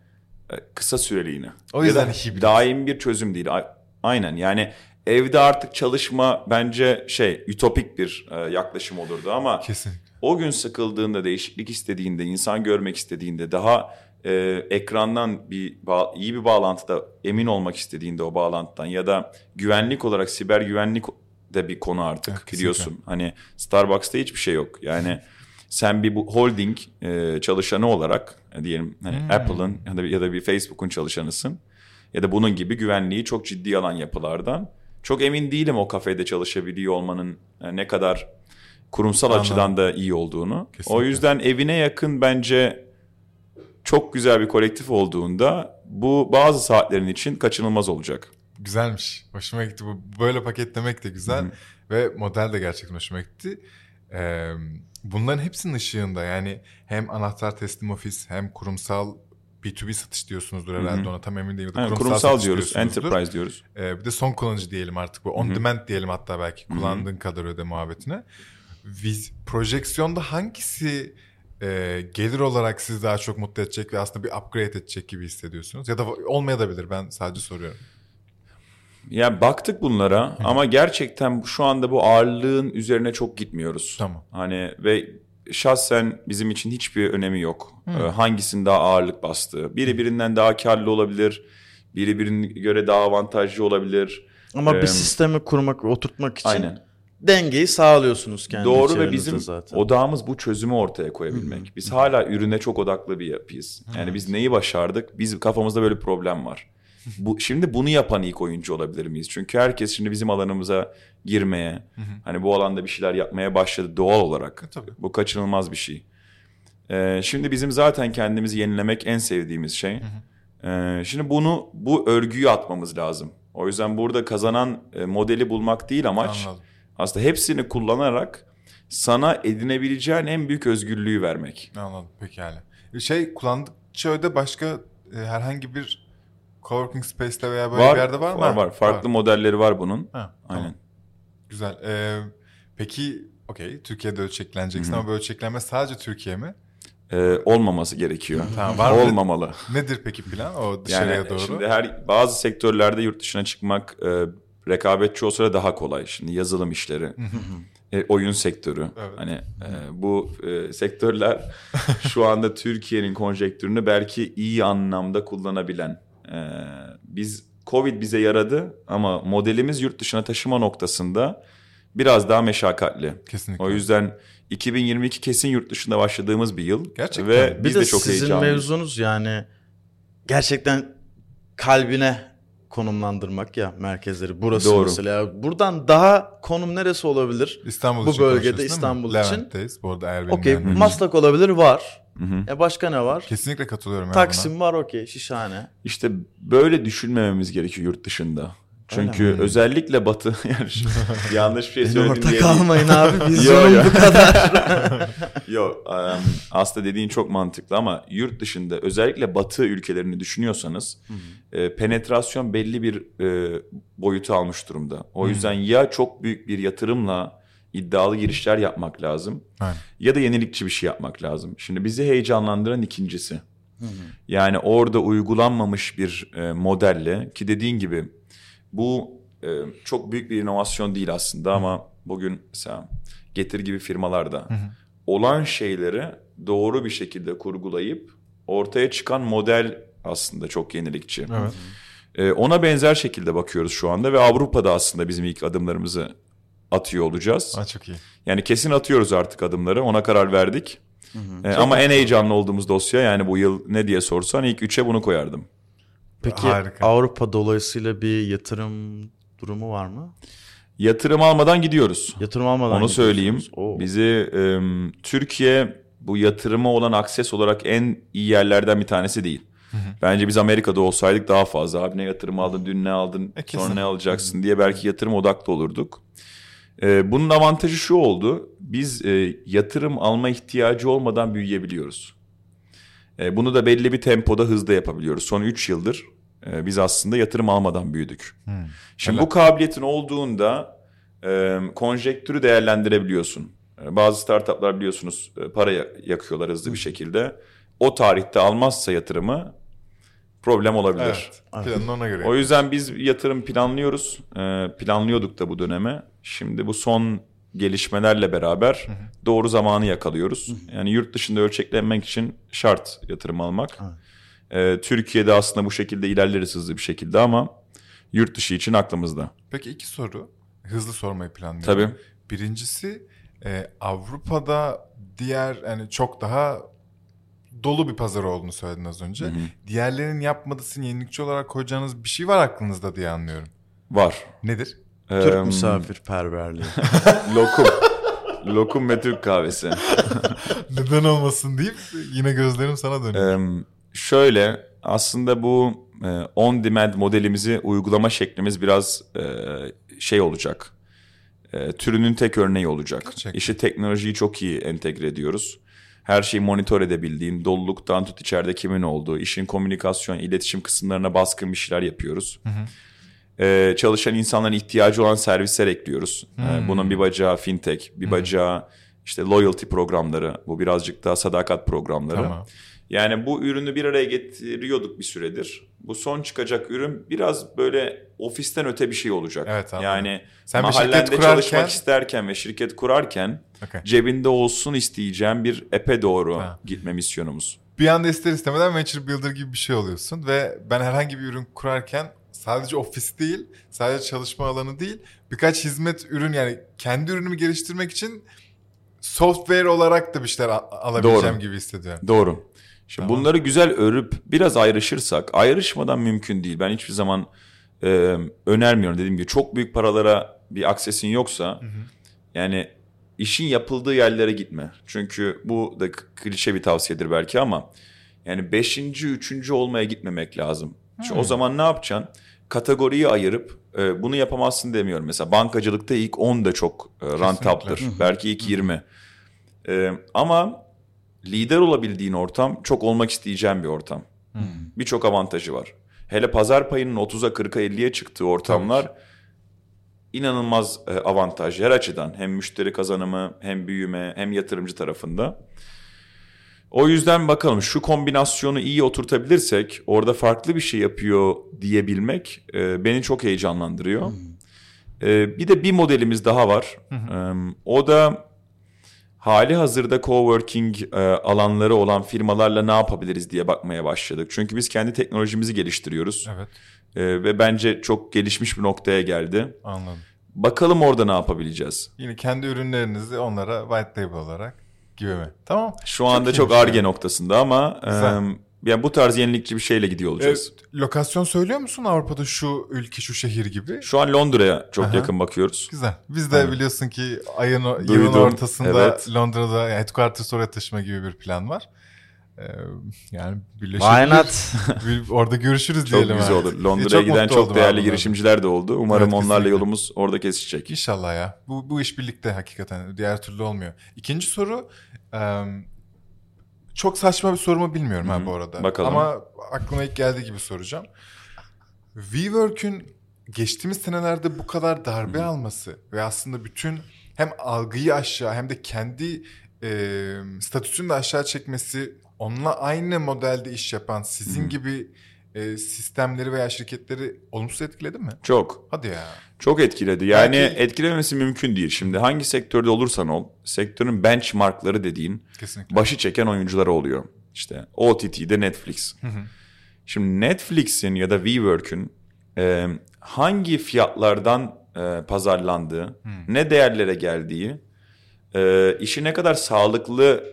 e, kısa süreliğine. O yüzden ya da hibrit. daim bir çözüm değil. Aynen yani evde artık çalışma bence şey ütopik bir e, yaklaşım olurdu ama Kesin. o gün sıkıldığında, değişiklik istediğinde, insan görmek istediğinde, daha e, ekrandan bir iyi bir bağlantıda emin olmak istediğinde o bağlantıdan ya da güvenlik olarak siber güvenlik de bir konu artık kesinlikle. biliyorsun. Hani Starbucks'ta hiçbir şey yok. Yani sen bir bu holding e, çalışanı olarak e, diyelim hani Hmm. Apple'ın ya da, ya da bir Facebook'un çalışanısın ya da bunun gibi güvenliği çok ciddi alan yapılardan. Çok emin değilim o kafede çalışabiliyor olmanın e, ne kadar kurumsal Anladım. açıdan da iyi olduğunu. Kesinlikle. O yüzden evine yakın bence çok güzel bir kolektif olduğunda bu bazı saatlerin için kaçınılmaz olacak. Güzelmiş. Hoşuma gitti. Bu böyle paketlemek de güzel ve model de gerçekten hoşuma gitti. Ee, bunların hepsinin ışığında yani hem anahtar teslim ofis hem kurumsal B2B satış diyorsunuzdur herhalde ona tam emin değilim. Yani kurumsal, satış diyoruz, enterprise diyoruz. Ee, bir de son kullanıcı diyelim artık bu. On demand diyelim hatta belki kullandığın kadar öde muhabbetine. Viz, projeksiyonda hangisi e, gelir olarak sizi daha çok mutlu edecek ve aslında bir upgrade edecek gibi hissediyorsunuz? Ya da olmayabilir ben sadece soruyorum. Ya baktık bunlara ama gerçekten şu anda bu ağırlığın üzerine çok gitmiyoruz. Tamam. Hani ve şahsen bizim için hiçbir önemi yok. Ee, hangisinin daha ağırlık bastığı. Biri birinden daha karlı olabilir. Biri birine göre daha avantajlı olabilir. Ama Ee, bir sistemi kurmak oturtmak için Aynen. dengeyi sağlıyorsunuz kendi Doğru ve bizim zaten. odağımız bu çözümü ortaya koyabilmek. Biz hala ürüne çok odaklı bir yapıyız. Yani biz neyi başardık? Biz kafamızda böyle bir problem var. Bu şimdi bunu yapan ilk oyuncu olabilir miyiz? Çünkü herkes şimdi bizim alanımıza girmeye, hani bu alanda bir şeyler yapmaya başladı doğal olarak. E, tabii. Bu kaçınılmaz bir şey. Ee, şimdi bizim zaten kendimizi yenilemek en sevdiğimiz şey. Ee, şimdi bunu bu örgüyü atmamız lazım. O yüzden burada kazanan e, modeli bulmak değil amaç. Anladım. Aslında hepsini kullanarak sana edinebileceğin en büyük özgürlüğü vermek. Anladım pekala. Şey kullandıkça öde başka e, herhangi bir coworking space'te veya böyle bir yerde var mı? Var var. Farklı modelleri var bunun. Ha, Aynen. tamam. Güzel. Ee, peki okey Türkiye'de ölçekleneceksin ama bu ölçeklenme sadece Türkiye mi? Ee, olmaması gerekiyor. Tamam, var? Olmamalı. Nedir peki plan o dışarıya Yani doğru? şimdi her bazı sektörlerde yurt dışına çıkmak e, rekabetçi olsa da daha kolay. Şimdi yazılım işleri, e, oyun sektörü. Evet. Hani e, bu e, sektörler şu anda Türkiye'nin konjektürünü belki iyi anlamda kullanabilen. E, biz Covid bize yaradı ama modelimiz yurt dışına taşıma noktasında biraz daha meşakkatli. Kesinlikle. O yüzden 2022 kesin yurt dışında başladığımız bir yıl. Gerçekten. Ve bir biz de, de, çok sizin heyecanlıyız. mevzunuz yani gerçekten kalbine konumlandırmak ya merkezleri. Burası Doğru. mesela. Buradan daha konum neresi olabilir? İstanbul bu için bölgede? İstanbul için. Levent'teyiz. Bu arada eğer benim Okey Maslak olabilir var. Hı hı. E başka ne var? Kesinlikle katılıyorum. ya Taksim var okey şişhane. İşte böyle düşünmememiz gerekiyor yurt dışında. Çünkü Öyle özellikle batı yani yanlış bir şey söyledim ortak diye değil. almayın abi. Yo, Vizyonum yo. bu kadar. Yok em, aslında dediğin çok mantıklı ama yurt dışında özellikle batı ülkelerini düşünüyorsanız e, penetrasyon belli bir e, boyutu almış durumda. O yüzden ya çok büyük bir yatırımla iddialı girişler yapmak lazım Aynen. ya da yenilikçi bir şey yapmak lazım. Şimdi bizi heyecanlandıran ikincisi. Yani orada uygulanmamış bir e, modelle ki dediğin gibi bu e, çok büyük bir inovasyon değil aslında ama bugün mesela Getir gibi firmalarda olan şeyleri doğru bir şekilde kurgulayıp ortaya çıkan model aslında çok yenilikçi. Evet. E, ona benzer şekilde bakıyoruz şu anda ve Avrupa'da aslında bizim ilk adımlarımızı atıyor olacağız. Aa, çok iyi. Yani kesin atıyoruz artık adımları. Ona karar verdik. E, ama en heyecanlı olduğumuz dosya yani bu yıl ne diye sorsan ilk üçe bunu koyardım. Peki Harika. Avrupa dolayısıyla bir yatırım durumu var mı? Yatırım almadan gidiyoruz. Yatırım almadan Onu söyleyeyim. Oo. Bizi e, Türkiye bu yatırıma olan akses olarak en iyi yerlerden bir tanesi değil. Bence biz Amerika'da olsaydık daha fazla. Abi ne yatırım aldın, dün ne aldın, E, sonra ne alacaksın diye belki yatırım odaklı olurduk. E, bunun avantajı şu oldu. Biz e, yatırım alma ihtiyacı olmadan büyüyebiliyoruz. E, bunu da belli bir tempoda hızda yapabiliyoruz. Son 3 yıldır e, biz aslında yatırım almadan büyüdük. Şimdi Helal. bu kabiliyetin olduğunda e, konjektürü değerlendirebiliyorsun. E, bazı startuplar biliyorsunuz e, para ya- yakıyorlar hızlı bir şekilde. O tarihte almazsa yatırımı problem olabilir. Evet. Planını ona göre. O yüzden biz yatırım planlıyoruz. E, planlıyorduk da bu döneme. Şimdi bu son gelişmelerle beraber doğru zamanı yakalıyoruz. Yani yurt dışında ölçeklenmek için şart yatırım almak. E, Türkiye'de aslında bu şekilde ilerleriz hızlı bir şekilde ama yurt dışı için aklımızda. Peki iki soru. Hızlı sormayı planlıyorum. Tabii. Birincisi e, Avrupa'da diğer yani çok daha dolu bir pazar olduğunu söyledin az önce. Diğerlerinin yapmadığı sizin yenilikçi olarak koyacağınız bir şey var aklınızda diye anlıyorum. Var. Nedir? Türk Eee, misafirperverliği. Lokum. Lokum ve Türk kahvesi. Neden olmasın deyip yine gözlerim sana dönüyor. Eee, şöyle aslında bu e, on demand modelimizi uygulama şeklimiz biraz e, şey olacak. E, türünün tek örneği olacak. Gerçekten. İşte teknolojiyi çok iyi entegre ediyoruz. Her şeyi monitör edebildiğin, doluluktan tut içeride kimin olduğu, işin komünikasyon, iletişim kısımlarına baskın bir şeyler yapıyoruz. Ee, çalışan insanların ihtiyacı olan servisler ekliyoruz. Ee, bunun bir bacağı fintech, bir bacağı işte loyalty programları, bu birazcık daha sadakat programları. Tamam. Yani bu ürünü bir araya getiriyorduk bir süredir. Bu son çıkacak ürün biraz böyle ofisten öte bir şey olacak. Evet, anladım. yani Sen bir mahallende şirket kurarken- çalışmak isterken ve şirket kurarken Okey. cebinde olsun isteyeceğim bir epe doğru Ha. gitme misyonumuz. Bir anda ister istemeden venture builder gibi bir şey oluyorsun ve ben herhangi bir ürün kurarken sadece ofis değil, sadece çalışma alanı değil, birkaç hizmet ürün yani kendi ürünümü geliştirmek için software olarak da bir şeyler alabileceğim Doğru. gibi hissediyorum. Doğru. Şimdi Tamam. bunları güzel örüp biraz ayrışırsak, ayrışmadan mümkün değil. Ben hiçbir zaman e, önermiyorum dediğim gibi çok büyük paralara bir aksesin yoksa yani işin yapıldığı yerlere gitme. Çünkü bu da klişe bir tavsiyedir belki ama yani beşinci, üçüncü olmaya gitmemek lazım. Çünkü o zaman ne yapacaksın? Kategoriyi ayırıp e, bunu yapamazsın demiyorum. Mesela bankacılıkta ilk 10 da çok e, rentaptır. Belki ilk 20. E, ama lider olabildiğin ortam çok olmak isteyeceğim bir ortam. Birçok avantajı var. Hele pazar payının 30'a 40'a 50'ye çıktığı ortamlar inanılmaz e, avantaj her açıdan. Hem müşteri kazanımı hem büyüme hem yatırımcı tarafında. O yüzden bakalım şu kombinasyonu iyi oturtabilirsek orada farklı bir şey yapıyor diyebilmek e, beni çok heyecanlandırıyor. E, bir de bir modelimiz daha var. E, o da hali hazırda coworking e, alanları olan firmalarla ne yapabiliriz diye bakmaya başladık. Çünkü biz kendi teknolojimizi geliştiriyoruz. Evet, E, ve bence çok gelişmiş bir noktaya geldi. anladım. Bakalım orada ne yapabileceğiz. Yine kendi ürünlerinizi onlara white label olarak gibi mi? Tamam. Şu anda iyiymiş çok arge noktasında ama e, Güzel. Yani bu tarz yenilikçi bir şeyle gidiyor olacağız. E, lokasyon söylüyor musun Avrupa'da şu ülke, şu şehir gibi? Şu an Londra'ya çok Aha. yakın bakıyoruz. Güzel. Biz de biliyorsun ki ayın yılın ortasında evet. Londra'da yani headquarters oraya taşıma gibi bir plan var. Ee, yani Why birleşebilir. not? Bir- Orada görüşürüz Çok diyelim. güzel abi. olur. Londra'ya giden çok değerli girişimciler de oldu. Umarım Evet, onlarla kesinlikle. yolumuz orada kesişecek. İnşallah ya. Bu, bu iş birlikte hakikaten. Diğer türlü olmuyor. İkinci soru. e, çok saçma bir sorumu bilmiyorum ha Hı, bu arada. bakalım. Ama aklıma ilk geldiği gibi soracağım. WeWork'ün geçtiğimiz senelerde bu kadar darbe alması ve aslında bütün hem algıyı aşağı hem de kendi e, statüsünü de aşağı çekmesi onunla aynı modelde iş yapan sizin gibi e, sistemleri veya şirketleri olumsuz etkiledi mi? Çok. Hadi ya. Çok etkiledi. Yani Belki- etkilememesi mümkün değil. Şimdi hangi sektörde olursan ol, sektörün benchmarkları dediğin Kesinlikle. başı çeken oyuncuları oluyor. İşte OTT'de Netflix. Şimdi Netflix'in ya da WeWork'ün e, hangi fiyatlardan e, pazarlandığı, ne değerlere geldiği, e, işi ne kadar sağlıklı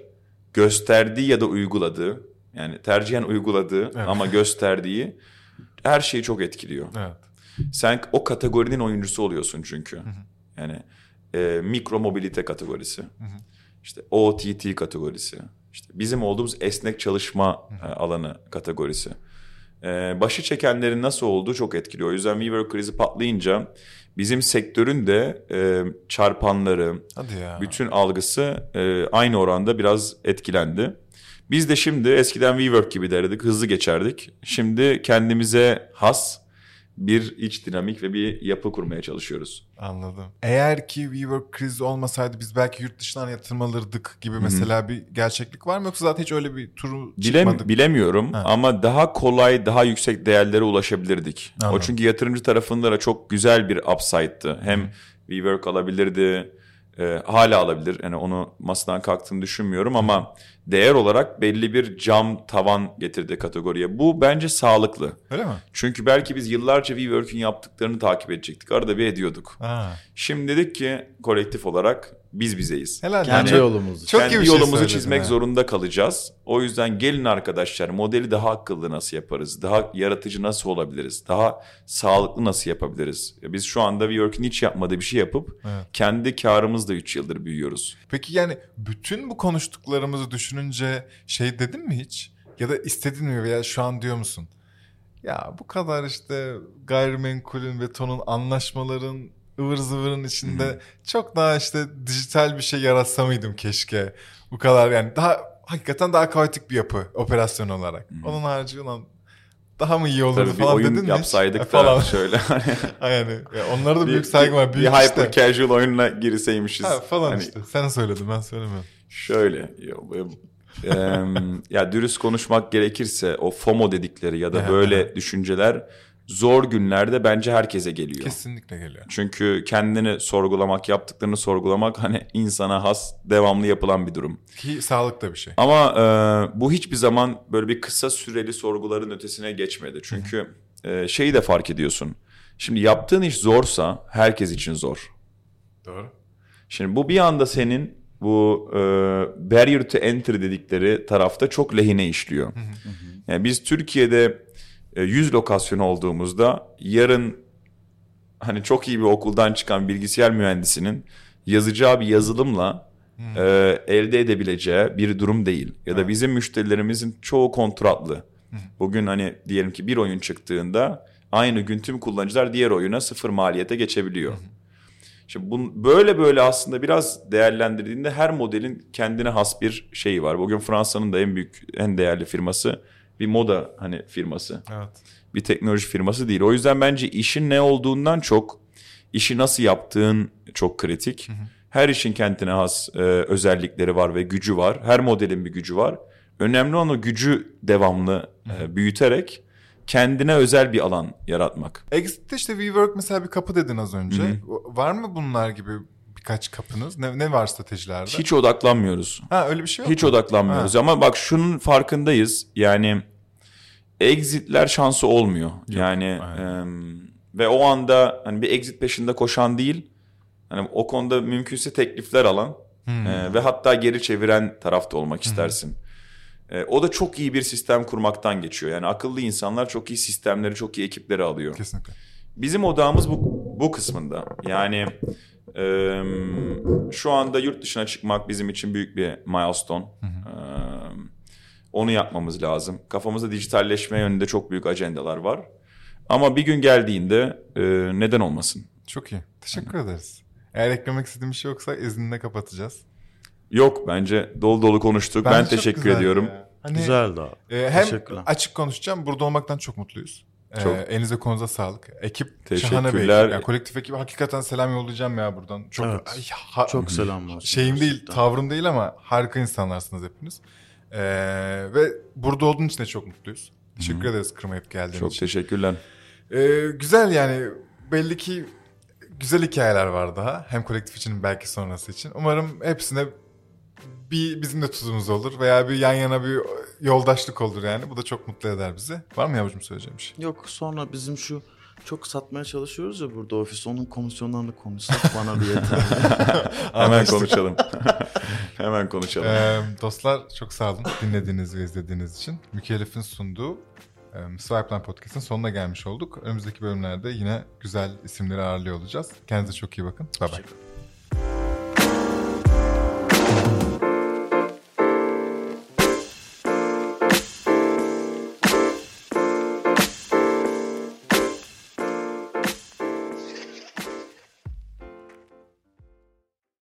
gösterdiği ya da uyguladığı, yani tercihen uyguladığı ama gösterdiği her şeyi çok etkiliyor. Evet. Sen o kategorinin oyuncusu oluyorsun çünkü. Yani e, mikro mobilite kategorisi. İşte OTT kategorisi. İşte bizim olduğumuz esnek çalışma e, alanı kategorisi. E, başı çekenlerin nasıl olduğu çok etkiliyor. O yüzden WeWork krizi patlayınca bizim sektörün de e, çarpanları, bütün algısı e, aynı oranda biraz etkilendi. Biz de şimdi eskiden WeWork gibi derdik, hızlı geçerdik. Şimdi kendimize has bir iç dinamik ve bir yapı kurmaya çalışıyoruz. Anladım. Eğer ki WeWork krizi olmasaydı biz belki yurt dışından yatırım alırdık gibi mesela bir gerçeklik var mı? Yoksa zaten hiç öyle bir turu Bilem, çıkmadık. bilemiyorum Ha. ama daha kolay, daha yüksek değerlere ulaşabilirdik. Anladım. O çünkü yatırımcı tarafında da çok güzel bir upside'tı. Hem WeWork alabilirdi, e, hala alabilir. Yani onu masadan kalktığını düşünmüyorum ama değer olarak belli bir cam tavan getirdi kategoriye. Bu bence sağlıklı. Öyle mi? Çünkü belki biz yıllarca WeWork'ün yaptıklarını takip edecektik. Arada bir ediyorduk. Ha. Şimdi dedik ki kolektif olarak biz bizeyiz. Helal. Kendi Yani yolumuzu. Çok iyi Kendi bir şey yolumuzu söyledin çizmek ha. zorunda kalacağız. O yüzden gelin arkadaşlar modeli daha akıllı nasıl yaparız? Daha yaratıcı nasıl olabiliriz? Daha sağlıklı nasıl yapabiliriz? Biz şu anda WeWork'ün hiç yapmadığı bir şey yapıp Evet. kendi karımızla 3 yıldır büyüyoruz. Peki yani bütün bu konuştuklarımızı düşününce şey dedin mi hiç? Ya da istedin mi veya şu an diyor musun? Ya bu kadar işte gayrimenkulün ve tonun anlaşmaların ıvır zıvırın içinde çok daha işte dijital bir şey yaratsa mıydım keşke. Bu kadar yani daha hakikaten daha kaotik bir yapı operasyon olarak. Onun harici ulan daha mı iyi olurdu Tabii bir falan oyun dedin mi yapsaydık da falan. şöyle yani ya onlara da büyük saygım var. Büyük bir işte. hyper casual oyunla girseymişiz. Ha, falan Hani işte. Sen söyledin ben söylemiyorum. Şöyle ya, e, ya dürüst konuşmak gerekirse o FOMO dedikleri ya da böyle düşünceler zor günlerde bence herkese geliyor. Kesinlikle geliyor. Çünkü kendini sorgulamak, yaptıklarını sorgulamak hani insana has, devamlı yapılan bir durum. Ki sağlıklı bir şey. Ama e, bu hiçbir zaman böyle bir kısa süreli sorguların ötesine geçmedi. Çünkü e, şeyi de fark ediyorsun. Şimdi yaptığın iş zorsa herkes için zor. Doğru. Şimdi bu bir anda senin bu e, barrier to entry dedikleri tarafta çok lehine işliyor. Yani biz Türkiye'de 100 lokasyon olduğumuzda yarın hani çok iyi bir okuldan çıkan bilgisayar mühendisinin yazacağı bir yazılımla e, elde edebileceği bir durum değil. Ya da bizim müşterilerimizin çoğu kontratlı. Bugün hani diyelim ki bir oyun çıktığında aynı gün tüm kullanıcılar diğer oyuna sıfır maliyete geçebiliyor. Şimdi bun, böyle böyle aslında biraz değerlendirdiğinde her modelin kendine has bir şeyi var. Bugün Fransa'nın da en büyük, en değerli firması bir moda hani firması. Evet. Bir teknoloji firması değil. O yüzden bence işin ne olduğundan çok işi nasıl yaptığın çok kritik. Her işin kendine has e, özellikleri var ve gücü var. Her modelin bir gücü var. Önemli olan o gücü devamlı e, büyüterek kendine özel bir alan yaratmak. Exit'te işte WeWork mesela bir kapı dedin az önce. Var mı bunlar gibi birkaç kapınız? Ne, ne var stratejilerde? Hiç odaklanmıyoruz. Ha öyle bir şey yok Hiç mu? odaklanmıyoruz ama bak şunun farkındayız. Yani exitler şansı olmuyor. yani aynen. em, ve o anda hani bir exit peşinde koşan değil. Hani o konuda mümkünse teklifler alan Hmm. e, ve hatta geri çeviren tarafta olmak istersin. E, o da çok iyi bir sistem kurmaktan geçiyor. Yani akıllı insanlar çok iyi sistemleri, çok iyi ekipleri alıyor. Kesinlikle. Bizim odağımız bu, bu kısmında. Yani e, şu anda yurt dışına çıkmak bizim için büyük bir milestone. E, onu yapmamız lazım. Kafamızda dijitalleşme yönünde çok büyük ajendalar var. Ama bir gün geldiğinde e, neden olmasın? Çok iyi. Teşekkür ederiz. Eğer eklemek istediğim bir şey yoksa izninle kapatacağız. Yok bence dolu dolu konuştuk. ben Bence çok teşekkür ediyorum. ya. Hani, Güzeldi abi. e, hem açık konuşacağım. Burada olmaktan çok mutluyuz. Çok. elinize konuza sağlık. Ekip şahane bir ekip. Teşekkürler. Yani kolektif ekibi hakikaten selam yollayacağım ya buradan. Çok Evet. Ay, ha- Çok selamlar. şeyim değil, tavrım değil ama harika insanlarsınız hepiniz. Ee, ve burada olduğun için de çok mutluyuz. Teşekkür ederiz kırmayıp geldiğin Çok için. teşekkürler. Ee, güzel yani belli ki güzel hikayeler var daha. Hem kolektif için belki sonrası için. Umarım hepsine bir bizim de tuzumuz olur veya bir yan yana bir yoldaşlık olur yani. Bu da çok mutlu eder bizi. Var mı yavrucuğum söyleyeceğim bir şey? Yok sonra bizim şu çok satmaya çalışıyoruz ya burada ofis. Onun komisyonlarını konuşsak bana bir yeter. Hemen konuşalım. Hemen konuşalım. Ee, dostlar çok sağ olun dinlediğiniz ve izlediğiniz için. Mükellef'in sunduğu e, Swipeline Podcast'ın sonuna gelmiş olduk. Önümüzdeki bölümlerde yine güzel isimleri ağırlıyor olacağız. Kendinize çok iyi bakın. Bye bye.